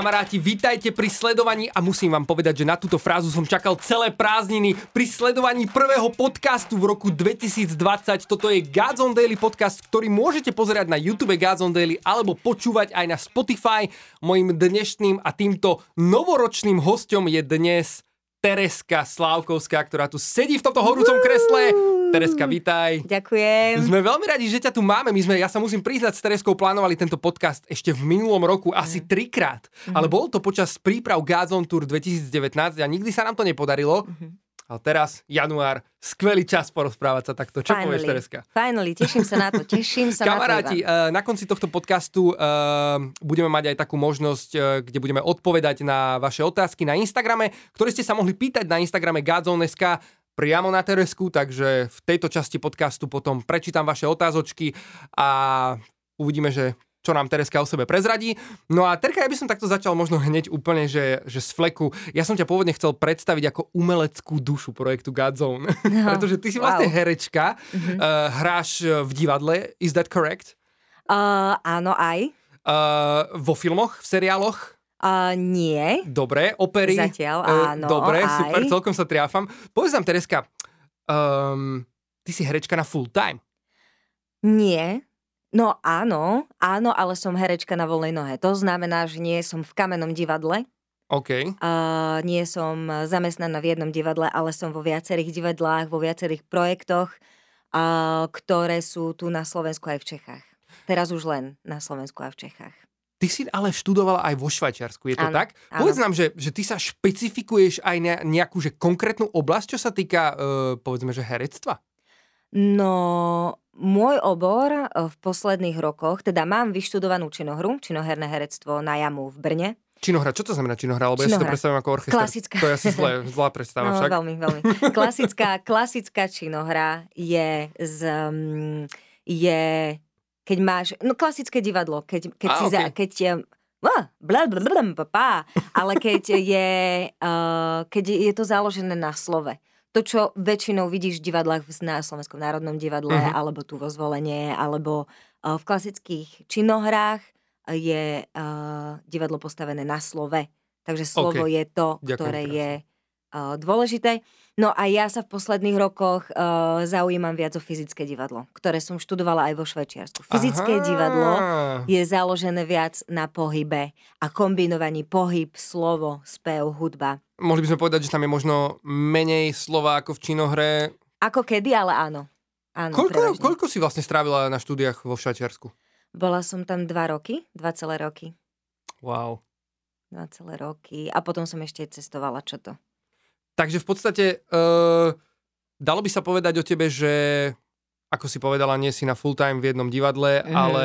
Kamaráti, vítajte pri sledovaní a musím vám povedať, že na túto frázu som čakal celé prázdniny pri sledovaní prvého podcastu v roku 2020. Toto je Gods Daily podcast, ktorý môžete pozerať na YouTube Gods on Daily alebo počúvať aj na Spotify. Mojím dnešným a týmto novoročným hostom je dnes Tereska Slávkovská, ktorá tu sedí v tomto horúcom kresle. Tereska, vítaj. Ďakujem. Sme veľmi radi, že ťa tu máme. My sme, ja sa musím priznať, s Tereskou plánovali tento podcast ešte v minulom roku asi trikrát. Ale bol to počas príprav Gazon Tour 2019 a nikdy sa nám to nepodarilo. Ale teraz, január, skvelý čas porozprávať sa takto. Čo Finally. povieš, Tereska? Finally, teším sa na to, teším sa Kamaráti, na to. eh, na konci tohto podcastu eh, budeme mať aj takú možnosť, eh, kde budeme odpovedať na vaše otázky na Instagrame, ktoré ste sa mohli pýtať na Instagrame Godzone.sk priamo na Teresku, takže v tejto časti podcastu potom prečítam vaše otázočky a uvidíme, že čo nám Tereska o sebe prezradí. No a Terka, ja by som takto začal možno hneď úplne, že, že z fleku. Ja som ťa pôvodne chcel predstaviť ako umeleckú dušu projektu Godzone. No, Pretože ty si vlastne wow. herečka, uh-huh. uh, hráš v divadle, is that correct? Uh, áno, aj. Uh, vo filmoch, v seriáloch? Uh, nie. Dobre, opery? Zatiaľ, Eh, áno, Dobre, aj. super, celkom sa triafam. Povedz nám, Tereska, um, ty si herečka na full time. Nie. No áno, áno, ale som herečka na voľnej nohe. To znamená, že nie som v kamennom divadle, OK. uh, nie som zamestnaná v jednom divadle, ale som vo viacerých divadlách, vo viacerých projektoch, uh, ktoré sú tu na Slovensku aj v Čechách. Teraz už len na Slovensku a v Čechách. Ty si ale študovala aj vo Švajčiarsku, je to Áno, tak? áno. Povedz nám, že, že ty sa špecifikuješ aj na nejakú že konkrétnu oblasť, čo sa týka, uh, povedzme, že herectva? No, môj obor e, v posledných rokoch, teda mám vyštudovanú činohru, činoherné herectvo na jamu v Brne. Činohra, čo to znamená činohra? Lebo ja si to Činohra. predstavím ako orchester. Klasická. To je asi zlé, zlá predstava No, však. veľmi, veľmi. Klasická, klasická činohra je z... Um, je, keď máš... No, klasické divadlo, keď, keď Á, si... Za, okej. keď je. Ale keď je, uh, keď je to založené na slove. To, čo väčšinou vidíš v divadlách na Slovenskom národnom divadle, Mhm. alebo tu vo zvolenie, alebo uh, v klasických činohrách je uh, divadlo postavené na slove. Takže slovo OK. je to, Ďakujem ktoré krásne. je uh, dôležité. No a ja sa v posledných rokoch uh, zaujímam viac o fyzické divadlo, ktoré som študovala aj vo Švajčiarsku. Fyzické Aha. divadlo je založené viac na pohybe a kombinovaní pohyb, slovo, spev, hudba. Mohli by sme povedať, že tam je možno menej slova ako v činohre. Ako kedy, ale áno. Áno, Koľko, prevažne. koľko si vlastne strávila na štúdiách vo Švajčiarsku? Bola som tam dva roky, dva celé roky. Wow. Dva celé roky. A potom som ešte cestovala, čo to. Takže v podstate uh, dalo by sa povedať o tebe, že ako si povedala, nie si na full time v jednom divadle, Mhm. ale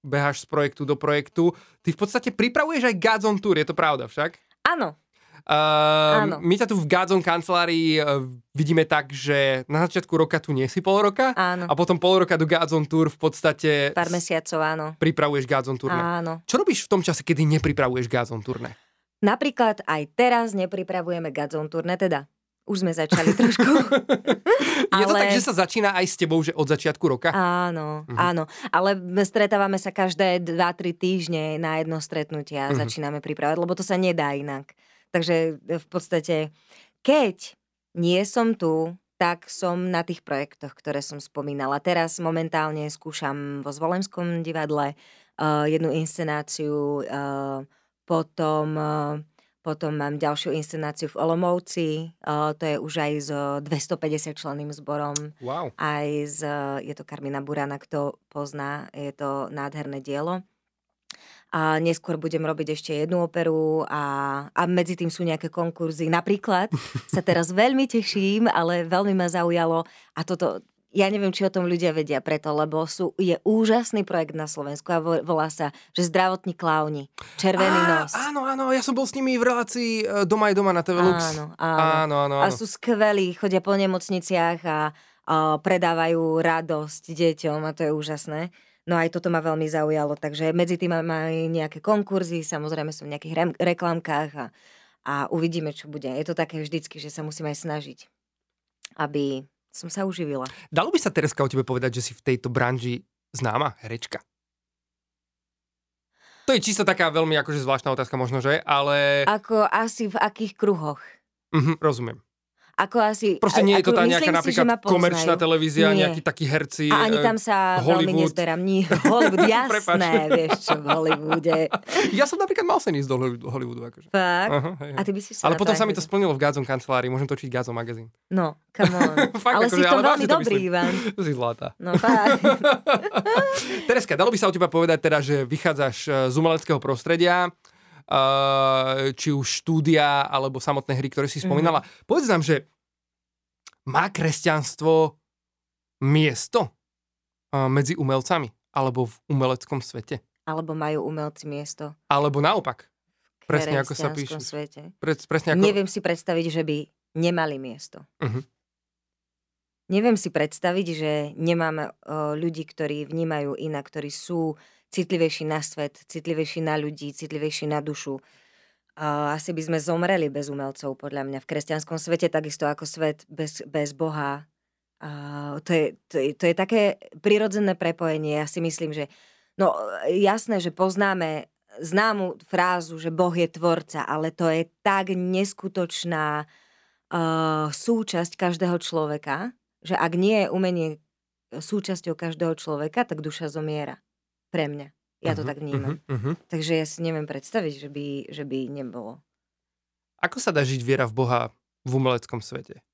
beháš z projektu do projektu. Ty v podstate pripravuješ aj Gods on Tour, je to pravda však? Áno, Uh, Áno. my ťa tu v Gods on kancelárii uh, vidíme tak, že na začiatku roka tu nie si pol roka áno. a potom pol roka do Gods on Tour v podstate Pár mesiacov, áno. pripravuješ Gods on Tourne. Áno. Čo robíš v tom čase, kedy nepripravuješ Gods on Tourne? Napríklad aj teraz nepripravujeme Gazon turné, teda už sme začali trošku. Je to Ale- tak, že sa začína aj s tebou, že od začiatku roka? Áno, Mhm. áno. Ale stretávame sa každé 2-3 týždne na jedno stretnutie a Mhm. začíname pripravať, lebo to sa nedá inak. Takže v podstate, keď nie som tu, tak som na tých projektoch, ktoré som spomínala. Teraz momentálne skúšam vo Zvolemskom divadle uh, jednu inscenáciu, uh, potom, uh, potom mám ďalšiu inscenáciu v Olomouci, uh, to je už aj s 250 členným zborom Wow. aj z, je to Karmina Burana, kto pozná, je to nádherné dielo. A neskôr budem robiť ešte jednu operu a, a medzi tým sú nejaké konkurzy. Napríklad sa teraz veľmi teším, ale veľmi ma zaujalo a toto, ja neviem, či o tom ľudia vedia preto, lebo sú, je úžasný projekt na Slovensku a vo- volá sa, že zdravotní klauni, červený Á, nos. Áno, áno, ja som bol s nimi v relácii e, Doma je doma na TV Lux. Áno, áno. áno, áno, A sú skvelí, chodia po nemocniciach a, a predávajú radosť deťom a to je úžasné. No aj toto ma veľmi zaujalo, takže medzi tým mám aj nejaké konkurzy, samozrejme som v nejakých rem- reklamkách a, a uvidíme, čo bude. Je to také vždycky, že sa musím aj snažiť, aby som sa uživila. Dalo by sa Tereska o tebe povedať, že si v tejto branži známa herečka? To je čisto taká veľmi akože zvláštna otázka možno, že? Ale... Ako asi v akých kruhoch? Mhm, rozumiem. Ako asi... Proste nie je to tá nejaká si, napríklad komerčná televízia, Nie. nejakí takí herci. A ani eh, tam sa veľmi Hollywood. nezberám. Nie, Hollywood, jasné, vieš čo, v Hollywoode. Ja som napríklad mal sen ísť do Hollywood- Hollywoodu. Akože. Fakt? Aha, hej, hej. A ty by si Ale potom sa mi to akože- splnilo v Gazom kancelárii, môžem točiť Gazom magazín. No, come on. Fakt, ale akože, si v tom veľmi to dobrý, myslím. Ivan. To si zlatá. No fakt. Tereska, dalo by sa o teba povedať teda, že vychádzaš eh, z umeleckého prostredia, či už štúdia, alebo samotné hry, ktoré si spomínala. Povedz nám, že má kresťanstvo miesto eh, medzi umelcami? Alebo v umeleckom svete? Alebo majú umelci miesto Alebo naopak? Presne ako sa píše. svete. Pre, presne ako... Neviem si predstaviť, že by nemali miesto. Mhm. Neviem si predstaviť, že nemáme o, ľudí, ktorí vnímajú inak, ktorí sú citlivejší na svet, citlivejší na ľudí, citlivejší na dušu. Asi by sme zomreli bez umelcov, podľa mňa, v kresťanskom svete, takisto ako svet bez, bez Boha. To, je, to, je, to je také prirodzené prepojenie. Ja si myslím, že no jasné, že poznáme známu frázu, že Boh je tvorca, ale to je tak neskutočná súčasť každého človeka, že ak nie je umenie súčasťou každého človeka, tak duša zomiera. Pre mňa. Ja to Mhm, tak vnímam. mhm, mhm. Takže ja si neviem predstaviť, že by, že by nebolo. Ako sa dá žiť viera v Boha v umeleckom svete?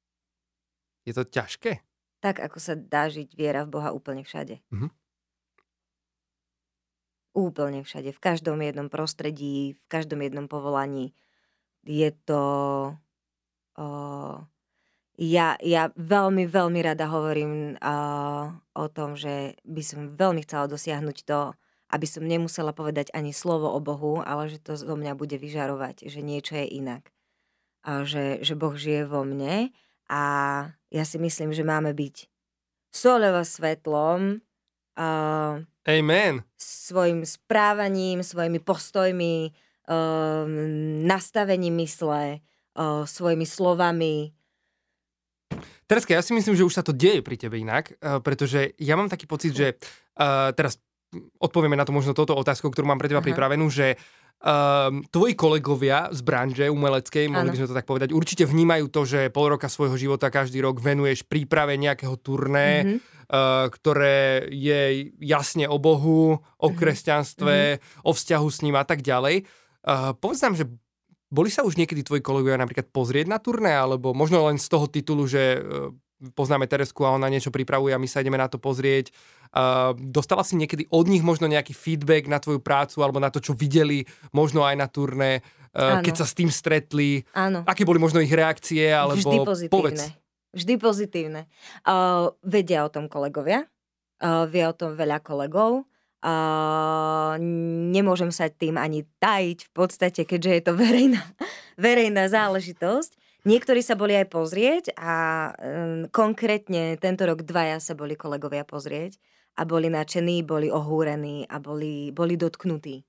Je to ťažké? Tak, ako sa dá žiť viera v Boha úplne všade. Mhm. Úplne všade. V každom jednom prostredí, v každom jednom povolaní. Je to... O, ja, ja veľmi, veľmi rada hovorím o, o tom, že by som veľmi chcela dosiahnuť to, aby som nemusela povedať ani slovo o Bohu, ale že to zo mňa bude vyžarovať, že niečo je inak. A že, že Boh žije vo mne a ja si myslím, že máme byť soľovo svetlom a Amen. svojim správaním, svojimi postojmi, um, nastavením mysle, uh, svojimi slovami. Tereska, ja si myslím, že už sa to deje pri tebe inak, eh, pretože ja mám taký pocit, že uh, teraz odpovieme na to možno touto otázkou, ktorú mám pre teba Aha. pripravenú, že um, tvoji kolegovia z branže umeleckej, mohli by sme to tak povedať, určite vnímajú to, že pol roka svojho života každý rok venuješ príprave nejakého turné, Mhm. uh, ktoré je jasne o Bohu, o Mhm. kresťanstve, o vzťahu s ním a tak ďalej. Uh, povedz nám, že boli sa už niekedy tvoji kolegovia napríklad pozrieť na turné, alebo možno len z toho titulu, že uh, poznáme Teresku a ona niečo pripravuje a my sa ideme na to pozrieť. Dostala si niekedy od nich možno nejaký feedback na tvoju prácu alebo na to, čo videli, možno aj na turné, Áno. keď sa s tým stretli? Áno. Aké boli možno ich reakcie? Alebo Vždy pozitívne. Povedz. Vždy pozitívne. Uh, vedia o tom kolegovia, uh, vie o tom veľa kolegov. Uh, nemôžem sa tým ani tajiť v podstate, keďže je to verejná, verejná záležitosť. Niektorí sa boli aj pozrieť a um, konkrétne tento rok dvaja sa boli kolegovia pozrieť a boli nadšení, boli ohúrení a boli, boli dotknutí.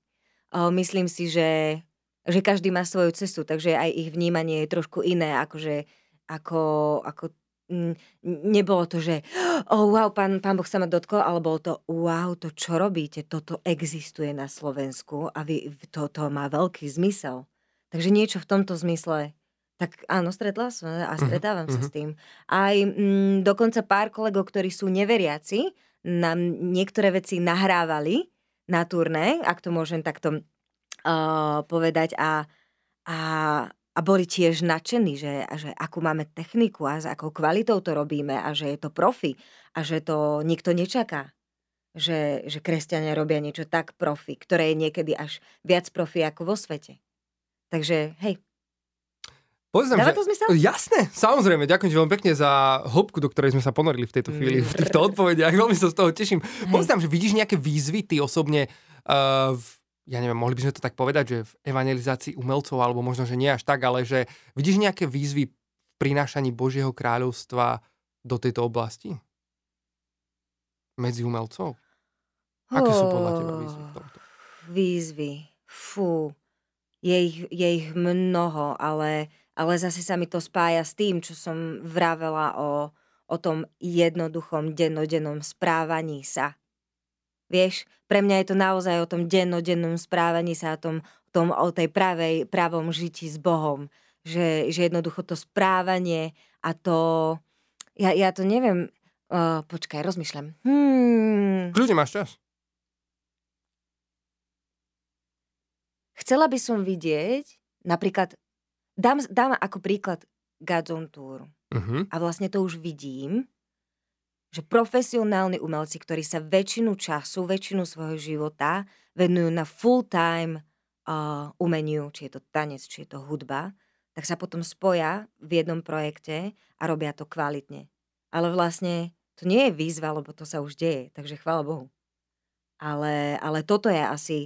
Uh, myslím si, že, že každý má svoju cestu, takže aj ich vnímanie je trošku iné, akože ako, ako nebolo to, že oh, wow, pán, pán Boh sa ma dotkol, ale bolo to wow, to čo robíte, toto existuje na Slovensku a vy, toto má veľký zmysel. Takže niečo v tomto zmysle tak áno, stretla som a Mhm, stretávam sa mhm. s tým. Aj mm, dokonca pár kolegov, ktorí sú neveriaci, nám niektoré veci nahrávali na turné, ak to môžem takto uh, povedať a, a, a boli tiež nadšení, že, že akú máme techniku a s akou kvalitou to robíme a že je to profi a že to nikto nečaká. Že, že kresťania robia niečo tak profi, ktoré je niekedy až viac profi ako vo svete. Takže hej, Povedz nám, dáva to zmysel? Jasné, samozrejme, ďakujem ti veľmi pekne za hĺbku, do ktorej sme sa ponorili v tejto chvíli, v týchto odpovediach, veľmi sa z toho teším. Povedz nám, že vidíš nejaké výzvy ty osobne uh, v, ja neviem, mohli by sme to tak povedať, že v evangelizácii umelcov, alebo možno, že nie až tak, ale že vidíš nejaké výzvy v prinášaní Božieho kráľovstva do tejto oblasti? Medzi umelcov? Aké sú podľa teba výzvy v tomto? Výzvy. Fú. Je ich, je ich mnoho, ale, ale zase sa mi to spája s tým, čo som vravela o, o tom jednoduchom dennodennom správaní sa. Vieš, pre mňa je to naozaj o tom dennodennom správaní sa, o tom, tom o tej pravej, pravom žití s Bohom. Že, že jednoducho to správanie a to... Ja, ja to neviem... Uh, počkaj, rozmýšľam. Hmm. Kľudne máš čas. Chcela by som vidieť, napríklad, dám, dám ako príklad Godzone Tour. Uh-huh. A vlastne to už vidím, že profesionálni umelci, ktorí sa väčšinu času, väčšinu svojho života venujú na full-time uh, umeniu, či je to tanec, či je to hudba, tak sa potom spoja v jednom projekte a robia to kvalitne. Ale vlastne to nie je výzva, lebo to sa už deje, takže chvála Bohu. Ale, ale toto je asi,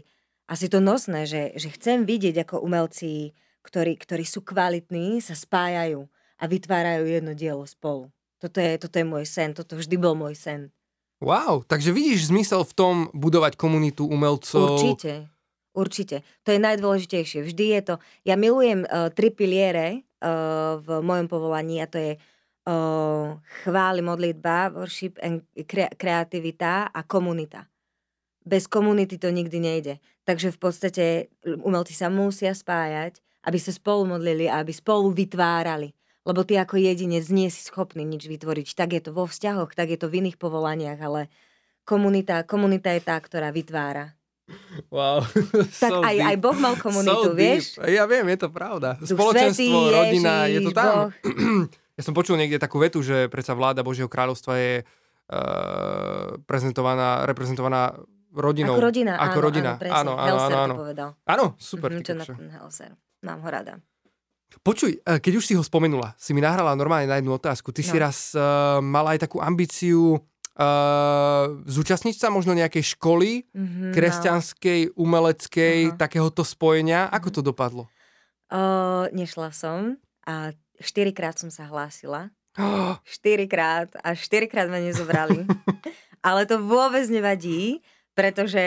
asi to nosné, že, že chcem vidieť, ako umelci, ktorí, ktorí sú kvalitní, sa spájajú a vytvárajú jedno dielo spolu. Toto je, toto je môj sen, toto vždy bol môj sen. Wow, takže vidíš zmysel v tom budovať komunitu umelcov? Určite, určite. To je najdôležitejšie. Vždy je to... Ja milujem uh, tri piliere uh, v mojom povolaní a to je uh, chváli, modlitba, worship, and kre- kreativita a komunita. Bez komunity to nikdy nejde. Takže v podstate umelci sa musia spájať, aby sa spolu modlili a aby spolu vytvárali lebo ty ako jedinec nie si schopný nič vytvoriť. Tak je to vo vzťahoch, tak je to v iných povolaniach, ale komunita, komunita je tá, ktorá vytvára. Wow. Tak so aj, aj Boh mal komunitu, so vieš? Deep. Ja viem, je to pravda. Duch Spoločenstvo, Svetý, rodina, Ježiš, je to tam. Boh. Ja som počul niekde takú vetu, že predsa vláda Božieho kráľovstva je uh, prezentovaná, reprezentovaná rodinou. Ako rodina, ako áno, rodina. áno, presne. Áno, áno, áno, áno. Áno, super. Mm-hmm, Jonathan Helser. Mám ho rada. Počuj, eh, keď už si ho spomenula, si mi nahrala normálne na jednu otázku. Ty no. si raz uh, mala aj takú ambíciu uh, zúčastniť sa možno nejakej školy mm-hmm, kresťanskej, umeleckej, uh-huh. takéhoto spojenia. Ako mhm. to dopadlo? Uh, nešla som a štyrikrát som sa hlásila. Oh. Štyrikrát a štyrikrát ma nezobrali. Ale to vôbec nevadí, pretože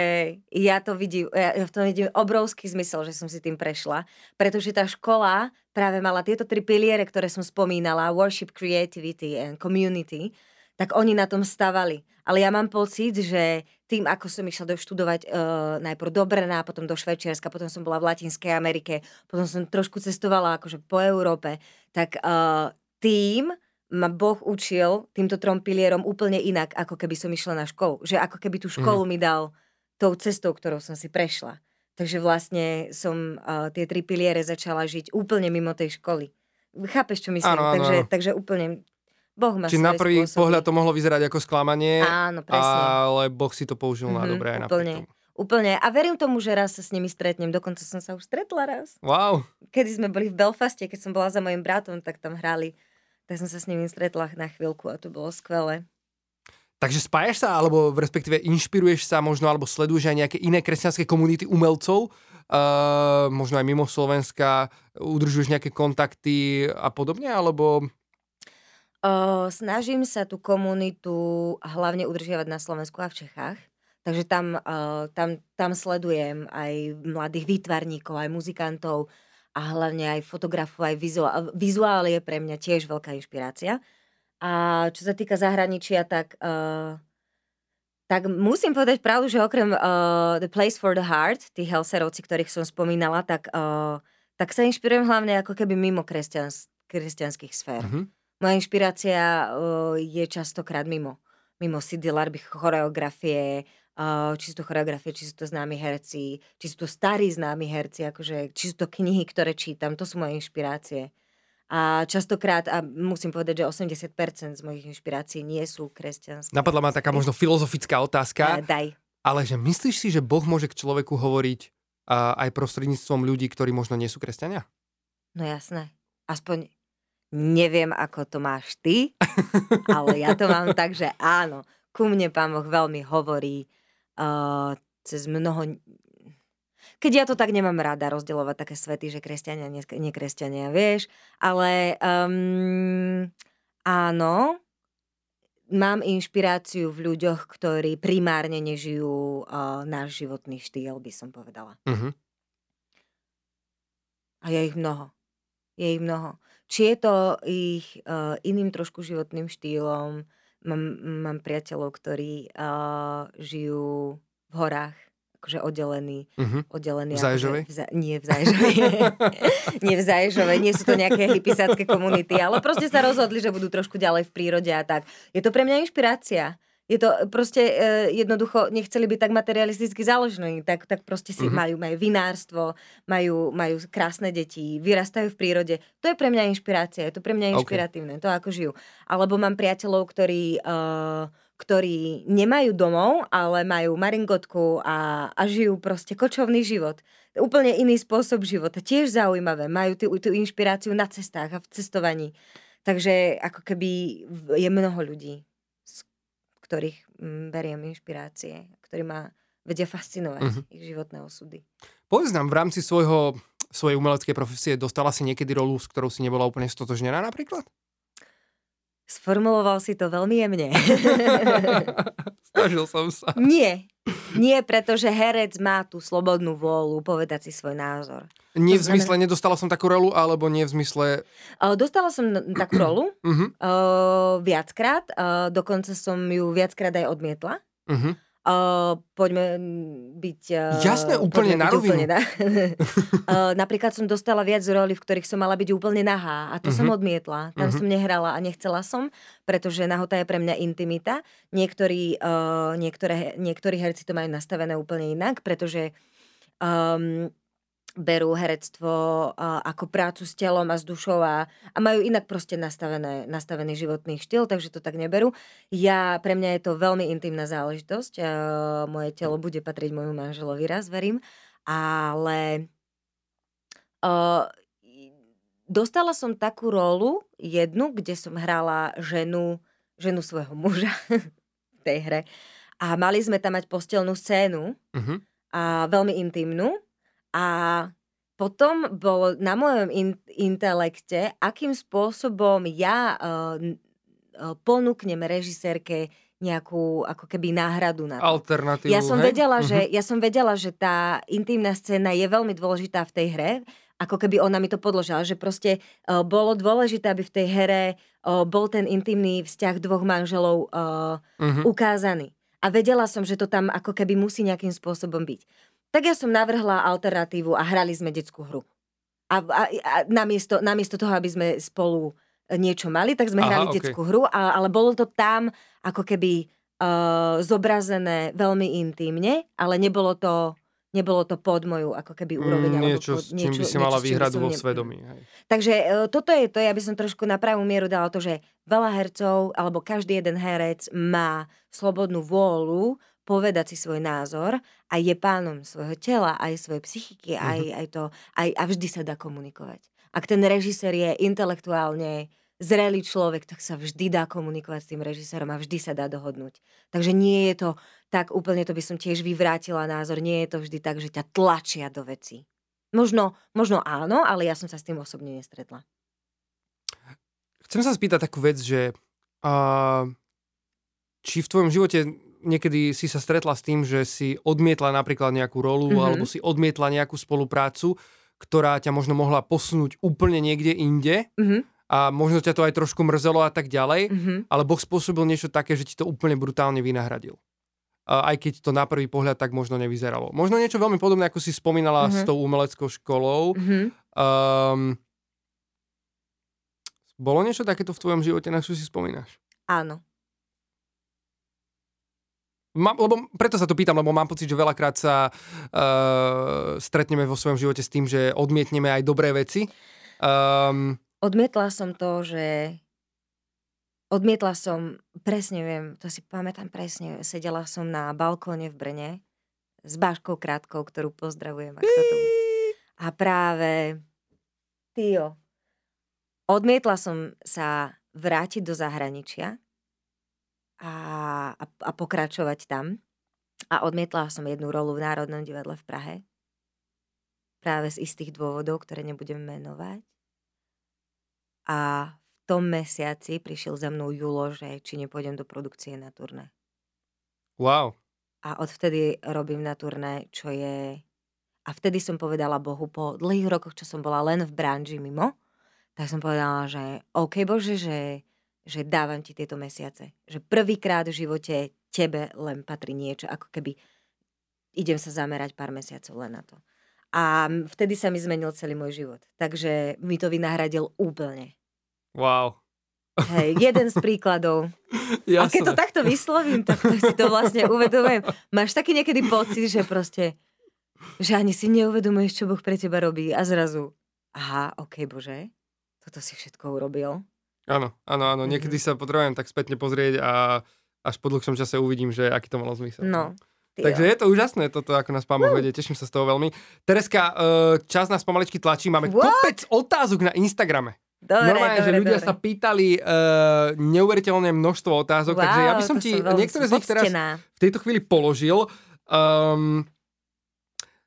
ja to vidím, ja v tom vidím obrovský zmysel, že som si tým prešla, pretože tá škola práve mala tieto tri piliere, ktoré som spomínala, worship, creativity and community, tak oni na tom stavali. Ale ja mám pocit, že tým, ako som išla doštudovať uh, najprv do Brna, potom do Švečierska, potom som bola v Latinskej Amerike, potom som trošku cestovala akože po Európe, tak uh, tým ma Boh učil týmto trom pilierom úplne inak, ako keby som išla na školu. Že ako keby tú školu mm. mi dal tou cestou, ktorou som si prešla. Takže vlastne som uh, tie tri piliere začala žiť úplne mimo tej školy. Chápeš, čo myslím? Áno, áno. Takže, takže úplne Boh má Či na prvý spôsoby. pohľad to mohlo vyzerať ako sklamanie, Áno, presne. ale Boh si to použil mm-hmm, na mhm, dobré aj úplne. Úplne. A verím tomu, že raz sa s nimi stretnem. Dokonca som sa už stretla raz. Wow. Kedy sme boli v Belfaste, keď som bola za mojim bratom, tak tam hrali tak som sa s nimi stretla na chvíľku a to bolo skvelé. Takže spájaš sa, alebo respektíve inšpiruješ sa možno, alebo sleduješ aj nejaké iné kresťanské komunity umelcov, uh, možno aj mimo Slovenska, udržuješ nejaké kontakty a podobne, alebo... Uh, snažím sa tú komunitu hlavne udržiavať na Slovensku a v Čechách. Takže tam, uh, tam, tam sledujem aj mladých výtvarníkov, aj muzikantov, a hlavne aj fotografu, aj vizuál. Vizuál je pre mňa tiež veľká inšpirácia. A čo sa týka zahraničia, tak, uh, tak musím povedať pravdu, že okrem uh, The Place for the Heart, tí Helserovci, ktorých som spomínala, tak, uh, tak sa inšpirujem hlavne ako keby mimo kresťans, kresťanských sfér. Mm-hmm. Moja inšpirácia uh, je častokrát mimo. Mimo Sidney Larby choreografie, či sú to choreografie, či sú to známi herci, či sú to starí známi herci, akože, či sú to knihy, ktoré čítam, to sú moje inšpirácie. A častokrát, a musím povedať, že 80% z mojich inšpirácií nie sú kresťanské. Napadla ma taká možno filozofická otázka. A, daj. Ale že myslíš si, že Boh môže k človeku hovoriť uh, aj prostredníctvom ľudí, ktorí možno nie sú kresťania? No jasné. Aspoň neviem, ako to máš ty, ale ja to mám tak, že áno. Ku mne Pán Boh veľmi hovorí uh, cez mnoho... Keď ja to tak nemám rada rozdeľovať také svety, že kresťania, nekresťania, vieš, ale um, áno, mám inšpiráciu v ľuďoch, ktorí primárne nežijú uh, náš životný štýl, by som povedala. Uh-huh. A je ich mnoho. Je ich mnoho. Či je to ich uh, iným trošku životným štýlom, mám, mám priateľov, ktorí uh, žijú v horách, akože oddelení. Uh-huh. oddelení V Zaježovej? Akože v, za- nie v Zaježovej. nie v Zaježovej, nie sú to nejaké hypisácké komunity, ale proste sa rozhodli, že budú trošku ďalej v prírode a tak. Je to pre mňa inšpirácia. Je to proste e, jednoducho, nechceli byť tak materialisticky založení, tak, tak proste si Mhm. majú, majú vinárstvo, majú, majú krásne deti, vyrastajú v prírode. To je pre mňa inšpirácia, je to pre mňa inšpiratívne, to ako žijú. Alebo mám priateľov, ktorí, uh, ktorí nemajú domov, ale majú maringotku a, a žijú proste kočovný život. Úplne iný spôsob života, tiež zaujímavé. Majú tú, tú inšpiráciu na cestách a v cestovaní. Takže ako keby je mnoho ľudí, ktorých mm, beriem inšpirácie, ktorí ma vedia fascinovať, Mhm. ich životné osudy. Povedz nám, v rámci svojho, svojej umeleckej profesie dostala si niekedy rolu, s ktorou si nebola úplne stotožnená napríklad? Sformuloval si to veľmi jemne. Snažil som sa. Nie. Nie, pretože herec má tú slobodnú vôľu povedať si svoj názor. Nie v To znamená- zmysle, nedostala som takú rolu, alebo nie v zmysle... Dostala som takú rolu o, viackrát, o, dokonca som ju viackrát aj odmietla. uh-huh. Poďme mm, byť... o, Jasné, úplne na rovinu. úplne na- O, Napríklad som dostala viac roli, v ktorých som mala byť úplne nahá a to som Mhm. odmietla. Tam Mhm. som nehrala a nechcela som, pretože nahota je pre mňa intimita. Niektorí, uh, niektoré, niektorí herci to majú nastavené úplne inak, pretože um, berú herectvo ako prácu s telom a s dušou a, a majú inak proste nastavené, nastavený životný štýl, takže to tak neberú. Ja, pre mňa je to veľmi intimná záležitosť. Moje telo bude patriť môjmu manželovi raz, verím. Ale uh, dostala som takú rolu, jednu, kde som hrala ženu, ženu svojho muža v tej hre. A mali sme tam mať postelnú scénu, Uh-huh. a veľmi intimnú. A potom bolo na mojom in- intelekte, akým spôsobom ja uh, uh, ponúknem režisérke nejakú ako keby náhradu na to. Alternatívu, Ja som, hej? vedela, Mhm. že, ja som vedela, že tá intimná scéna je veľmi dôležitá v tej hre, ako keby ona mi to podložila, že proste uh, bolo dôležité, aby v tej here uh, bol ten intimný vzťah dvoch manželov uh, Mhm. ukázaný. A vedela som, že to tam ako keby musí nejakým spôsobom byť. Tak ja som navrhla alternatívu a hrali sme detskú hru. A, a, a namiesto, namiesto toho, aby sme spolu niečo mali, tak sme Aha, hrali okej. detskú hru, a, ale bolo to tam ako keby uh, zobrazené veľmi intímne, ale nebolo to, nebolo to pod moju ako keby úroveň. Mm, niečo, pod, s čím by si mala výhradu vo svedomí. Hej. Takže e, toto je to, ja by som trošku na pravú mieru dala to, že veľa hercov, alebo každý jeden herec má slobodnú vôľu povedať si svoj názor a je pánom svojho tela, aj svojej psychiky, Mhm. aj, aj to, aj, a vždy sa dá komunikovať. Ak ten režisér je intelektuálne zrelý človek, tak sa vždy dá komunikovať s tým režisérom a vždy sa dá dohodnúť. Takže nie je to tak úplne, to by som tiež vyvrátila názor, nie je to vždy tak, že ťa tlačia do veci. Možno, možno áno, ale ja som sa s tým osobne nestretla. Chcem sa spýtať takú vec, že uh, či v tvojom živote niekedy si sa stretla s tým, že si odmietla napríklad nejakú rolu Mhm. alebo si odmietla nejakú spoluprácu, ktorá ťa možno mohla posunúť úplne niekde inde Mhm, a možno ťa to aj trošku mrzelo a tak ďalej, mhm. ale Boh spôsobil niečo také, že ti to úplne brutálne vynahradil. A aj keď to na prvý pohľad tak možno nevyzeralo. Možno niečo veľmi podobné, ako si spomínala s Mhm. tou umeleckou školou. Mhm. Um, bolo niečo takéto v tvojom živote, na čo si spomínaš? Áno. Mám, lebo preto sa to pýtam, lebo mám pocit, že veľakrát sa uh, stretneme vo svojom živote s tým, že odmietneme aj dobré veci. Um, Odmietla som to, že odmietla som, presne viem, to si pamätám presne, sedela som na balkóne v Brne s Báškou Krátkou, ktorú pozdravujem. Ak to. A práve, Tio, odmietla som sa vrátiť do zahraničia a, a, a pokračovať tam. A odmietla som jednu rolu v Národnom divadle v Prahe. Práve z istých dôvodov, ktoré nebudem menovať. A v tom mesiaci prišiel za mnou Julo, že či nepôjdem do produkcie na turné. wow. A odvtedy robím na turné, čo je... A vtedy som povedala Bohu, po dlhých rokoch, čo som bola len v branži mimo, tak som povedala, že OK Bože, že, že dávam ti tieto mesiace. Že prvýkrát v živote tebe len patrí niečo, ako keby idem sa zamerať pár mesiacov len na to. A vtedy sa mi zmenil celý môj život. Takže mi to vynahradil úplne. Wow. Hej, jeden z príkladov. Jasné. A keď to takto vyslovím, tak to si to vlastne uvedomujem. Máš taký niekedy pocit, že proste, že ani si neuvedomuješ, čo Boh pre teba robí a zrazu, aha, ok, Bože, toto si všetko urobil. Áno, áno, áno. Niekedy Mhm. sa potrebujem tak spätne pozrieť a až po dlhšom čase uvidím, že aký to malo zmysel. No. ty Takže je to úžasné toto, ako nás pán Boh vedie. Teším sa z toho veľmi. Tereska, eh, čas nás pomaličky tlačí. Máme What? kopec otázok na Instagrame. Dobre, Normálne, dobre, že ľudia dobre. sa pýtali uh, neuveriteľné množstvo otázok, wow, takže ja by som ti niektoré z nich teraz v tejto chvíli položil. Um,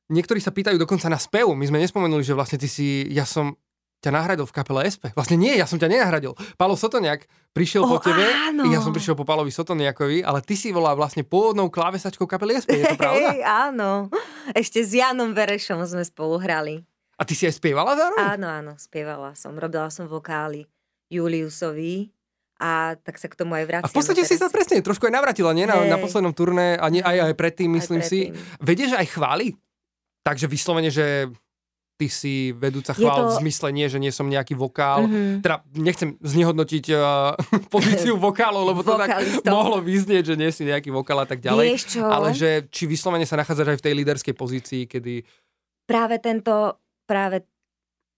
niektorí sa pýtajú dokonca na spev. My sme nespomenuli, že vlastne ty si, ja som ťa nahradil v kapele SP. Vlastne nie, ja som ťa nenahradil. Palo Sotoniak prišiel O, po tebe, áno. ja som prišiel po Palovi Sotoniakovi, ale ty si volá vlastne pôvodnou klávesačkou kapely SP, je to pravda? Hej, áno. Ešte s Janom Verešom sme spolu hrali. A ty si aj spievala zároveň? Áno, áno, spievala som. Robila som vokály Juliusovi a tak sa k tomu aj vraciam. A v podstate si sa presne trošku aj navratila, nie? Na, Hej. na poslednom turné, a nie, aj, aj predtým, Aj myslím si. predtým. Vedieš aj chváli? Takže vyslovene, že ty si vedúca chvál to- v zmysle nie, že nie som nejaký vokál. Mhm. Teda nechcem znehodnotiť uh, pozíciu vokálov, lebo to tak mohlo vyznieť, že nie si nejaký vokál a tak ďalej. Vieš čo? Ale že či vyslovene sa nachádzaš aj v tej líderskej pozícii, kedy Práve tento, práve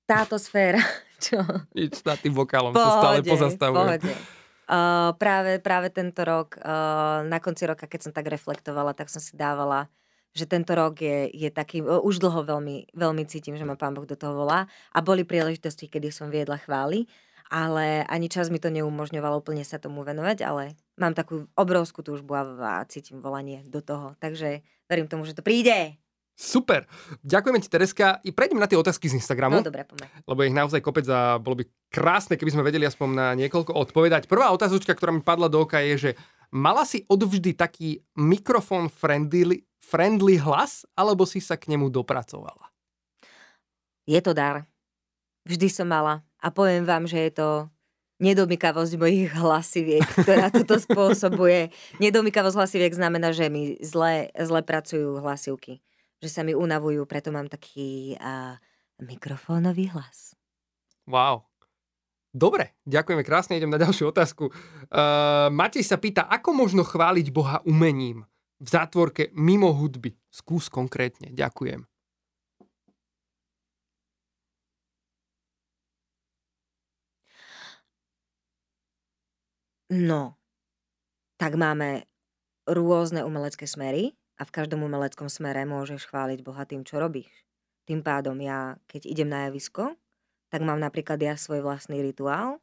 táto sféra, čo... nič nad tým vokálom sa stále pozastavuje. pohode. Uh, práve, práve tento rok, uh, na konci roka, keď som tak reflektovala, tak som si dávala, že tento rok je, je taký, už dlho veľmi, veľmi cítim, že ma Pán Boh do toho volá a boli príležitosti, kedy som viedla chvály, ale ani čas mi to neumožňovalo úplne sa tomu venovať, ale mám takú obrovskú túžbu a, a cítim volanie do toho, takže verím tomu, že to príde. Super. Ďakujeme ti, Tereska. I prejdem na tie otázky z Instagramu. No dobre, poďme. lebo ich naozaj kopec a bolo by krásne, keby sme vedeli aspoň na niekoľko odpovedať. Prvá otázočka, ktorá mi padla do oka je, že mala si odvždy taký mikrofón friendly, friendly hlas, alebo si sa k nemu dopracovala? Je to dar. Vždy som mala. A poviem vám, že je to nedomykavosť mojich hlasiviek, ktorá toto spôsobuje. Nedomykavosť hlasiviek znamená, že mi zle, zle pracujú hlasivky. Že sa mi unavujú, preto mám taký uh, mikrofónový hlas. Wow. Dobre, ďakujeme krásne, idem na ďalšiu otázku. Uh, Matej sa pýta, ako možno chváliť Boha umením v zátvorke mimo hudby? Skús konkrétne, ďakujem. No, tak máme rôzne umelecké smery a v každom umeleckom smere môžeš chváliť Boha tým, čo robíš. Tým pádom ja, keď idem na javisko, tak mám napríklad ja svoj vlastný rituál.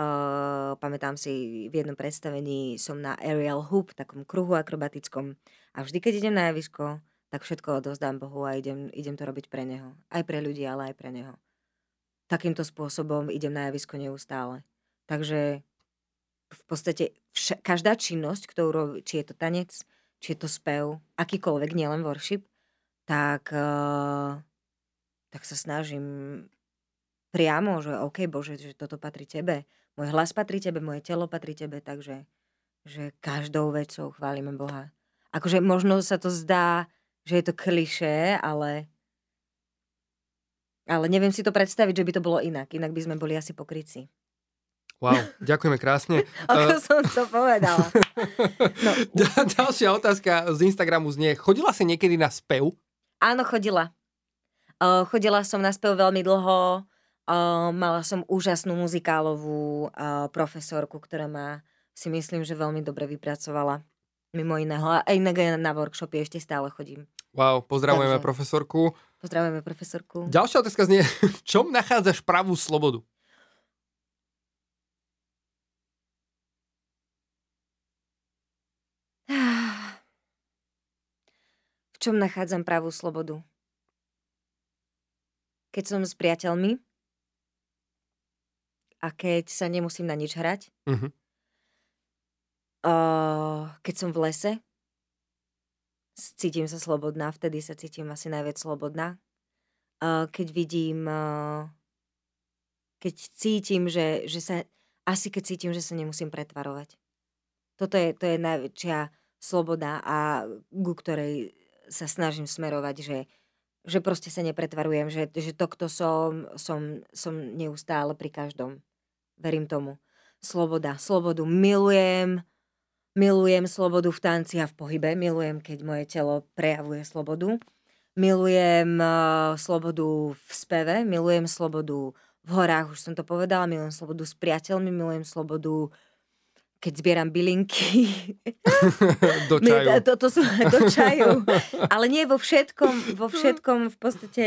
Uh, pamätám si, v jednom predstavení som na aerial hoop, takom kruhu akrobatickom. A vždy, keď idem na javisko, tak všetko odovzdám Bohu a idem, idem to robiť pre Neho. Aj pre ľudí, ale aj pre Neho. Takýmto spôsobom idem na javisko neustále. Takže v podstate vša- každá činnosť, ktorú robí, či je to tanec, či je to spev, akýkoľvek, nielen worship, tak, uh, tak sa snažím priamo, že OK, Bože, že toto patrí Tebe. Môj hlas patrí Tebe, moje telo patrí Tebe, takže že každou vecou chválime Boha. Akože možno sa to zdá, že je to klišé, ale ale neviem si to predstaviť, že by to bolo inak. Inak by sme boli asi pokryci. Wow, ďakujeme krásne. Ako Eh, som to povedala. No, Ďal- Ďalšia otázka z Instagramu znie, chodila si niekedy na spev? Áno, chodila. Uh, chodila som na spev veľmi dlho. Uh, mala som úžasnú muzikálovú uh, profesorku, ktorá ma si myslím, že veľmi dobre vypracovala. Mimo iného. A inak aj na workshopy ešte stále chodím. Wow, pozdravujeme Takže. profesorku. Pozdravujeme profesorku. Ďalšia otázka znie, v čom nachádzaš pravú slobodu? V čom nachádzam pravú slobodu? Keď som s priateľmi a keď sa nemusím na nič hrať, Mhm. Uh, keď som v lese, cítim sa slobodná, vtedy sa cítim asi najviac slobodná. Uh, keď vidím, uh, keď cítim, že, že sa asi keď cítim, že sa nemusím pretvarovať. Toto je, to je najväčšia sloboda a ku ktorej sa snažím smerovať, že, že proste sa nepretvarujem, že, že to, kto som, som, som neustále pri každom. Verím tomu. Sloboda, slobodu milujem, milujem slobodu v tanci a v pohybe, milujem, keď moje telo prejavuje slobodu. Milujem uh, slobodu v speve, milujem slobodu v horách, už som to povedala, milujem slobodu s priateľmi, milujem slobodu keď zbieram bylinky. do čaju. To, to sú do čaju. Ale nie vo všetkom, vo všetkom v podstate,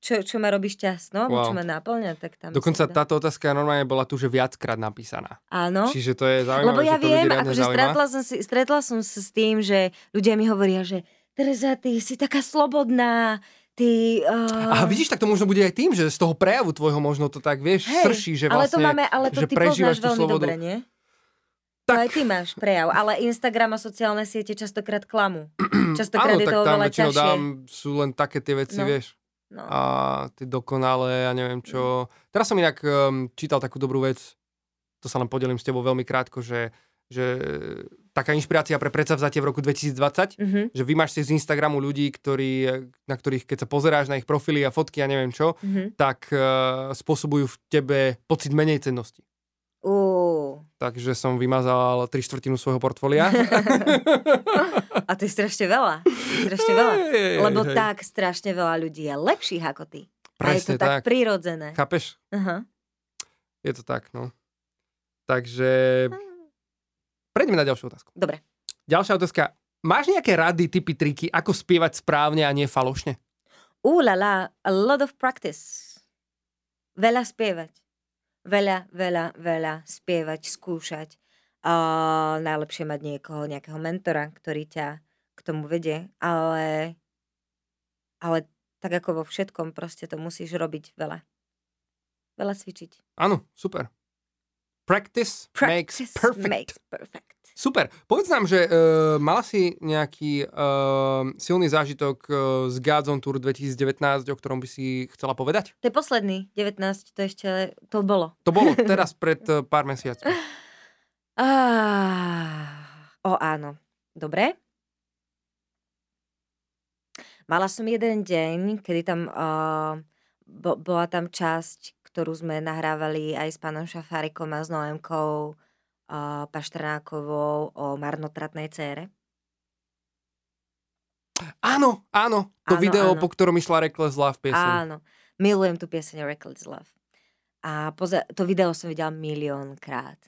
čo, čo ma robí šťastno, wow. čo ma naplňa, tak tam Dokonca táto otázka normálne bola tu, že viackrát napísaná. Áno. Čiže to je zaujímavé, Lebo ja že to viem, akože stretla som, si, stretla som sa s tým, že ľudia mi hovoria, že Tereza, ty si taká slobodná, ty... Uh... A vidíš, tak to možno bude aj tým, že z toho prejavu tvojho možno to tak, vieš, Hej, srší, že vlastne... Ale to vlastne máme, ale to ty poznáš veľmi slobodu. dobre, nie? Tak... To aj ty máš prejav, ale Instagram a sociálne siete častokrát klamu. Častokrát Áno, je to oveľa ťažšie. dám, sú len také tie veci, no. vieš. No. A ty dokonale, ja neviem čo. Teraz som inak um, čítal takú dobrú vec, to sa len podelím s tebou veľmi krátko, že, že taká inšpirácia pre predsavzatie v roku 2020, mm-hmm. že vymáš si z Instagramu ľudí, ktorí, na ktorých, keď sa pozeráš na ich profily a fotky a neviem čo, mm-hmm. tak uh, spôsobujú v tebe pocit menej cennosti. Uh. Takže som vymazal tri štvrtinu svojho portfólia. A to je strašne veľa. Strašne veľa. Lebo hej. tak strašne veľa ľudí je lepších ako ty. Presne a je to tak, tak prirodzené. Chápeš? Uh-huh. Je to tak, no. Takže prejdeme na ďalšiu otázku. Dobre. Ďalšia otázka. Máš nejaké rady, typy, triky, ako spievať správne a nie falošne? Ulala, a lot of practice. Veľa spievať veľa, veľa, veľa spievať, skúšať. Uh, najlepšie mať niekoho, nejakého mentora, ktorý ťa k tomu vedie, ale, ale tak ako vo všetkom, proste to musíš robiť veľa. Veľa cvičiť. Áno, super. Practice, Practice makes perfect. Makes perfect. Super. Povedz nám, že uh, mala si nejaký uh, silný zážitok uh, z Godzone Tour 2019, o ktorom by si chcela povedať? To je posledný, 19, to ešte, to bolo. To bolo teraz pred uh, pár mesiacmi. Ah, o áno, dobre. Mala som jeden deň, kedy tam uh, bo, bola tam časť, ktorú sme nahrávali aj s pánom Šafárikom a s Noemkou Paštrnákovou o marnotratnej cére. Áno, áno. To áno, video, áno. po ktorom išla Reckless Love pieseň. Áno. Milujem tú pieseň Reckless Love. A poza- to video som videla milión krát.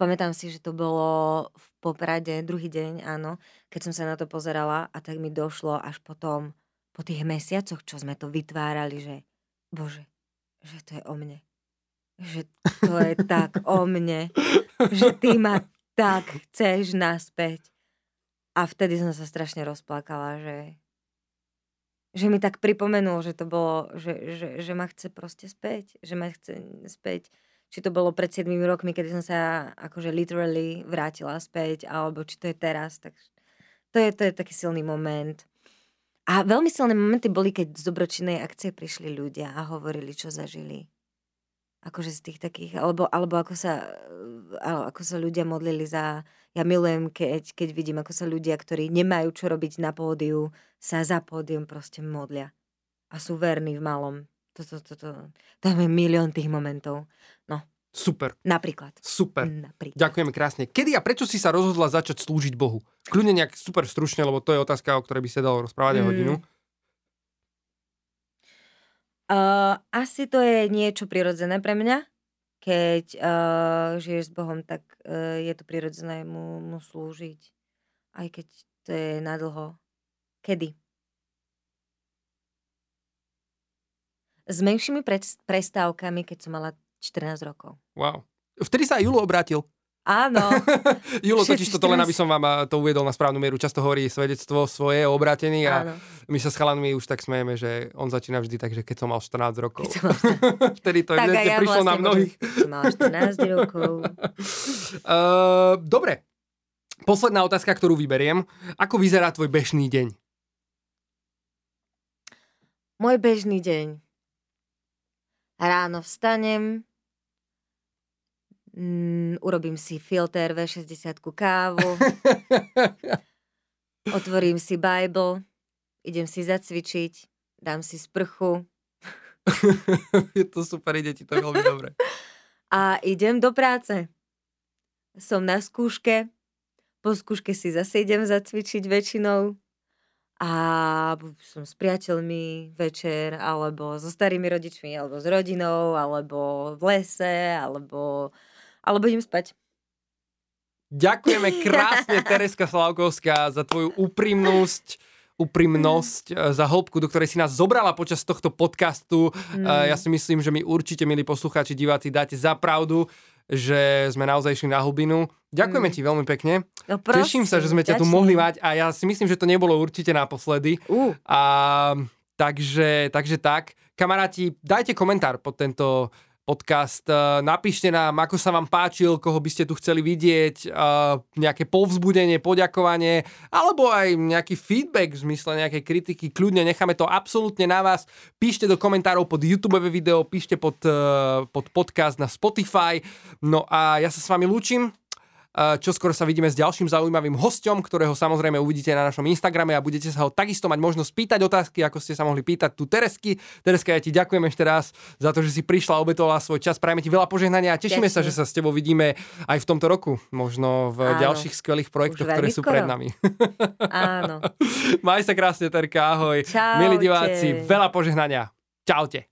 Pamätám si, že to bolo v Poprade, druhý deň, áno, keď som sa na to pozerala a tak mi došlo až potom, po tých mesiacoch, čo sme to vytvárali, že bože, že to je o mne že to je tak o mne, že ty ma tak chceš naspäť. A vtedy som sa strašne rozplakala, že, že mi tak pripomenul, že to bolo, že, že, že ma chce proste späť, že ma chce späť. Či to bolo pred 7 rokmi, kedy som sa akože literally vrátila späť, alebo či to je teraz. Tak to je, to je taký silný moment. A veľmi silné momenty boli, keď z dobročinnej akcie prišli ľudia a hovorili, čo zažili akože z tých takých, alebo, alebo ako, sa, ako sa ľudia modlili za, ja milujem, keď, keď vidím, ako sa ľudia, ktorí nemajú čo robiť na pódiu, sa za pódium proste modlia. A sú verní v malom. Toto, toto, tam je milión tých momentov. Super. Napríklad. Super. Napríklad. Ďakujeme krásne. Kedy a prečo si sa rozhodla začať slúžiť Bohu? Kľudne nejak super stručne, lebo to je otázka, o ktorej by sa dalo rozprávať mm. hodinu. Uh, asi to je niečo prirodzené pre mňa. Keď uh, žiješ s Bohom, tak uh, je to prirodzené mu, mu slúžiť. Aj keď to je nadlho. Kedy? S menšími prestávkami, keď som mala 14 rokov. Wow. Vtedy sa aj Julo obrátil. Áno. Julo totiž toto len, aby som vám to uviedol na správnu mieru, často hovorí svedectvo svoje o obratení a Áno. my sa s chalanmi už tak smejeme, že on začína vždy tak, že keď som mal 14 rokov. Mal 14. Vtedy to tak ja prišlo vlastne na mnohých. Som mal 14 rokov. uh, dobre. Posledná otázka, ktorú vyberiem. Ako vyzerá tvoj bežný deň? Môj bežný deň. Ráno vstanem, Mm, urobím si filter V60 kávu. Otvorím si Bible. Idem si zacvičiť. Dám si sprchu. je to super, ide ti to veľmi dobre. A idem do práce. Som na skúške. Po skúške si zase idem zacvičiť väčšinou a som s priateľmi večer, alebo so starými rodičmi, alebo s rodinou, alebo v lese, alebo, alebo idem spať. Ďakujeme krásne, Tereska Slavkovská, za tvoju úprimnosť, úprimnosť, eh, za hĺbku, do ktorej si nás zobrala počas tohto podcastu. Mm. Ja si myslím, že my určite, milí poslucháči, diváci, dáte za pravdu, že sme naozaj išli na hlbinu. Ďakujeme mm. ti veľmi pekne. No prosím, Teším sa, že sme ťa tu mohli mať a ja si myslím, že to nebolo určite naposledy. Uh. A, takže, takže tak. Kamaráti, dajte komentár pod tento podcast. E, napíšte nám, ako sa vám páčil, koho by ste tu chceli vidieť, e, nejaké povzbudenie, poďakovanie, alebo aj nejaký feedback v zmysle nejakej kritiky. Kľudne necháme to absolútne na vás. Píšte do komentárov pod YouTube video, píšte pod, e, pod podcast na Spotify. No a ja sa s vami lúčim. Čo skoro sa vidíme s ďalším zaujímavým hostom, ktorého samozrejme uvidíte na našom Instagrame a budete sa ho takisto mať možnosť pýtať otázky, ako ste sa mohli pýtať tu Teresky. Tereska, ja ti ďakujem ešte raz za to, že si prišla, obetovala svoj čas. Prajeme ti veľa požehnania a tešíme Ďakujem. sa, že sa s tebou vidíme aj v tomto roku. Možno v Áno. ďalších skvelých projektoch, ktoré sú skoro. pred nami. Áno. Maj sa krásne, Terka, ahoj. Čaute. Milí diváci, veľa požehnania. Čaute.